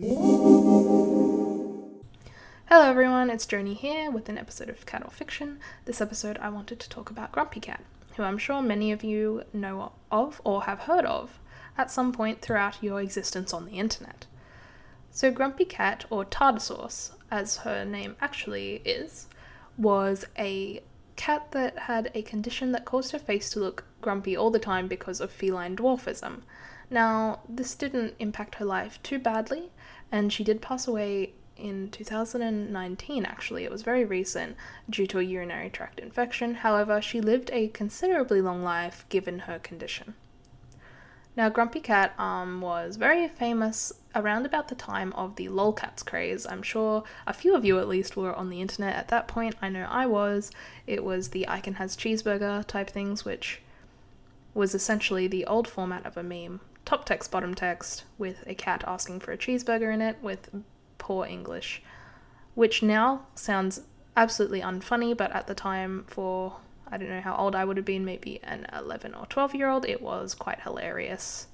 Hello everyone, it's Joni here with an episode of Cat or Fiction. This episode I wanted to talk about Grumpy Cat, who I'm sure many of you know of or have heard of at some point throughout your existence on the internet. So, Grumpy Cat, or Tardar Sauce, as her name actually is, was a cat that had a condition that caused her face to look grumpy all the time because of feline dwarfism. Now, this didn't impact her life too badly, and she did pass away in 2019, actually. It was very recent due to a urinary tract infection. However, she lived a considerably long life given her condition. Now, Grumpy Cat um, was very famous around about the time of the lolcats craze. I'm sure a few of you at least were on the internet at that point. I know I was. It was the I Can Has Cheezburger type things, which was essentially the old format of a meme top text, bottom text, with a cat asking for a cheeseburger in it with poor English, which now sounds absolutely unfunny, but at the time, for I don't know how old I would have been, maybe an 11 or 12 year old, it was quite hilarious.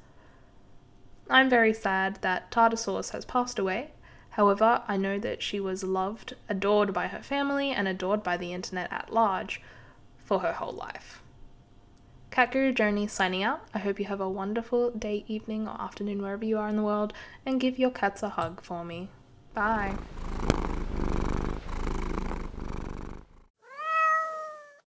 I'm very sad that Tardar Sauce has passed away. However, I know that she was loved, adored by her family, and adored by the internet at large for her whole life. Cat Guru Joni signing out. I hope you have a wonderful day, evening, or afternoon wherever you are in the world, and give your cats a hug for me. Bye.